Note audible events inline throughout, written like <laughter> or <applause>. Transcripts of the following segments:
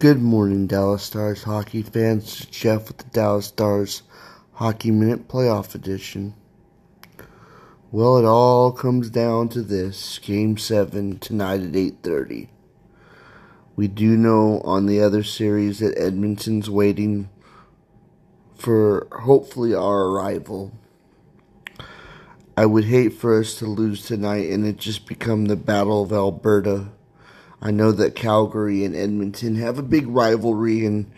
Good morning, Dallas Stars hockey fans. Jeff with the Dallas Stars Hockey Minute Playoff Edition. Well, it all comes down to this: Game Seven tonight at eight thirty. We do know on the other series that Edmonton's waiting for hopefully our arrival. I would hate for us to lose tonight and it just become the Battle of Alberta. I know that Calgary and Edmonton have a big rivalry and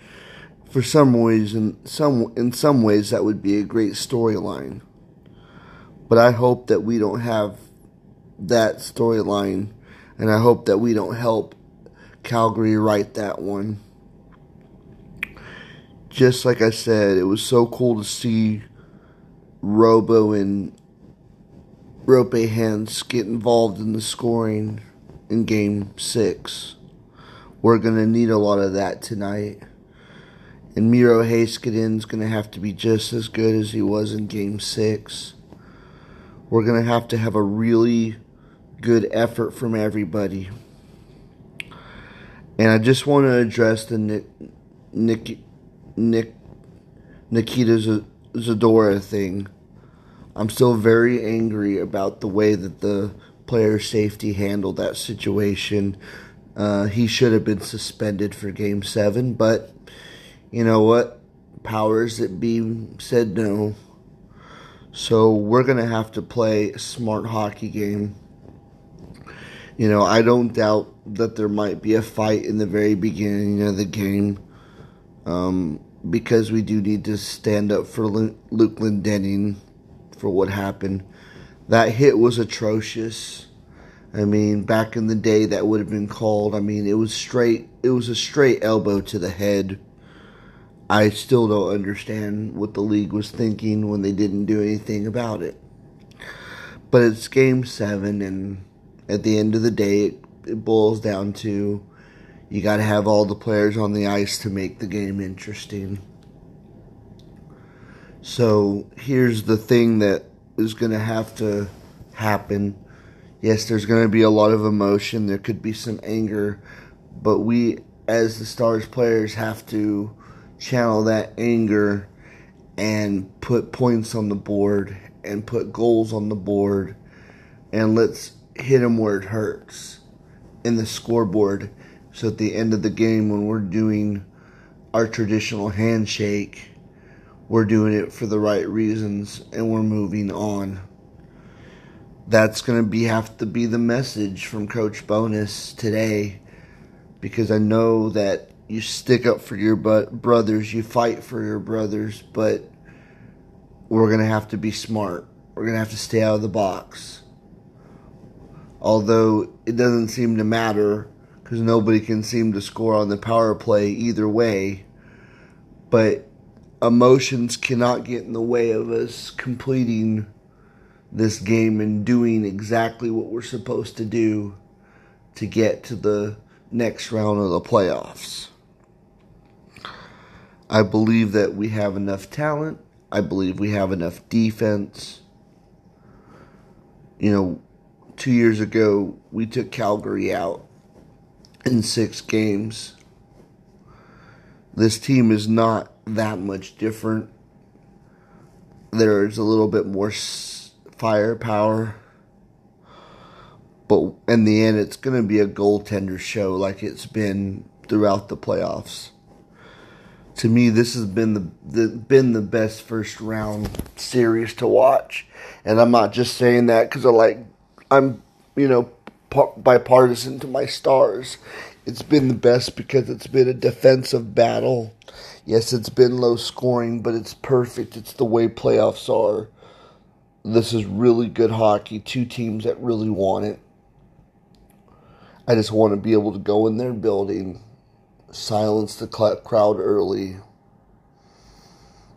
for some ways in some in some ways that would be a great storyline. But I hope that we don't have that storyline and I hope that we don't help Calgary write that one. Just like I said, it was so cool to see Robo and Roope Hintz get involved in the scoring in game six. We're going to need a lot of that tonight. And Miro Heiskanen's going to have to be just as good as he was in game six. We're going to have to have a really good effort from everybody. And I just want to address the Nick, Nick, Nick Nikita Zadorov thing. I'm still very angry about the way that the player safety handled that situation. Uh, he should have been suspended for game seven, but you know what? Powers that be said no. So we're going to have to play a smart hockey game. You know, I don't doubt that there might be a fight in the very beginning of the game um, because we do need to stand up for Luke Glendening for what happened. That hit was atrocious. I mean, back in the day, that would have been called. I mean, it was straight. It was a straight elbow to the head. I still don't understand what the league was thinking when they didn't do anything about it. But it's game seven, and at the end of the day, it, it boils down to you got to have all the players on the ice to make the game interesting. So here's the thing that is going to have to happen. Yes, there's going to be a lot of emotion. There could be some anger. But we, as the Stars players, have to channel that anger and put points on the board and put goals on the board. And let's hit them where it hurts in the scoreboard. So at the end of the game, when we're doing our traditional handshake, we're doing it for the right reasons and we're moving on. That's going to be have to be the message from Coach Bowness today because I know that you stick up for your brothers, you fight for your brothers, but we're going to have to be smart. We're going to have to stay out of the box. Although it doesn't seem to matter because nobody can seem to score on the power play either way. But emotions cannot get in the way of us completing this game and doing exactly what we're supposed to do to get to the next round of the playoffs. I believe that we have enough talent. I believe we have enough defense. You know, two years ago, we took Calgary out in six games. This team is not that much different. There's a little bit more firepower. But in the end, it's going to be a goaltender show like it's been throughout the playoffs. To me, this has been the, the been the best first round series to watch, and I'm not just saying that because I like I'm you know bipartisan to my stars. It's been the best because it's been a defensive battle Yes, it's been low scoring, but it's perfect. It's the way playoffs are. This is really good hockey. Two teams that really want it. I just want to be able to go in their building, silence the crowd early,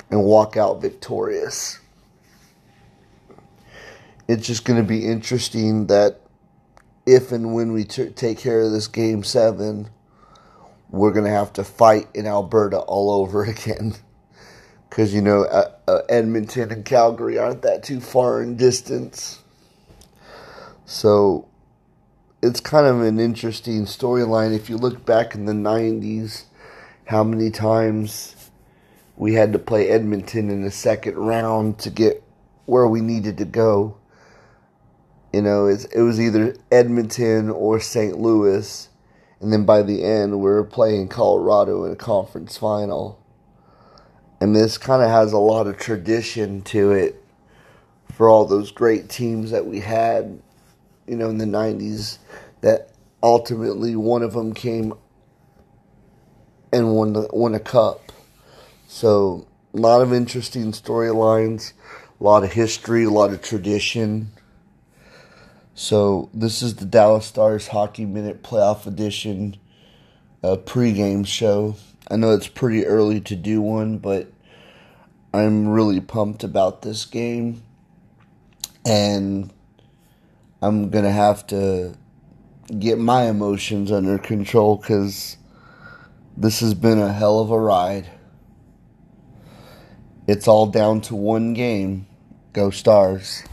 and walk out victorious. It's just going to be interesting that if and when we t- take care of this game seven, we're going to have to fight in Alberta all over <laughs> again. Because, you know, uh, uh, Edmonton and Calgary aren't that too far in distance. So it's kind of an interesting storyline. If you look back in the 90s, how many times we had to play Edmonton in the second round to get where we needed to go. You know, it was either Edmonton or St. Louis. And then by the end, we were playing Colorado in a conference final. And this kind of has a lot of tradition to it for all those great teams that we had, you know, in the 90s that ultimately one of them came and won the, won a cup. So a lot of interesting storylines, a lot of history, a lot of tradition. So this is the Dallas Stars Hockey Minute Playoff Edition uh, pregame show. I know it's pretty early to do one, but I'm really pumped about this game, and I'm gonna have to get my emotions under control because this has been a hell of a ride. It's all down to one game. Go Stars.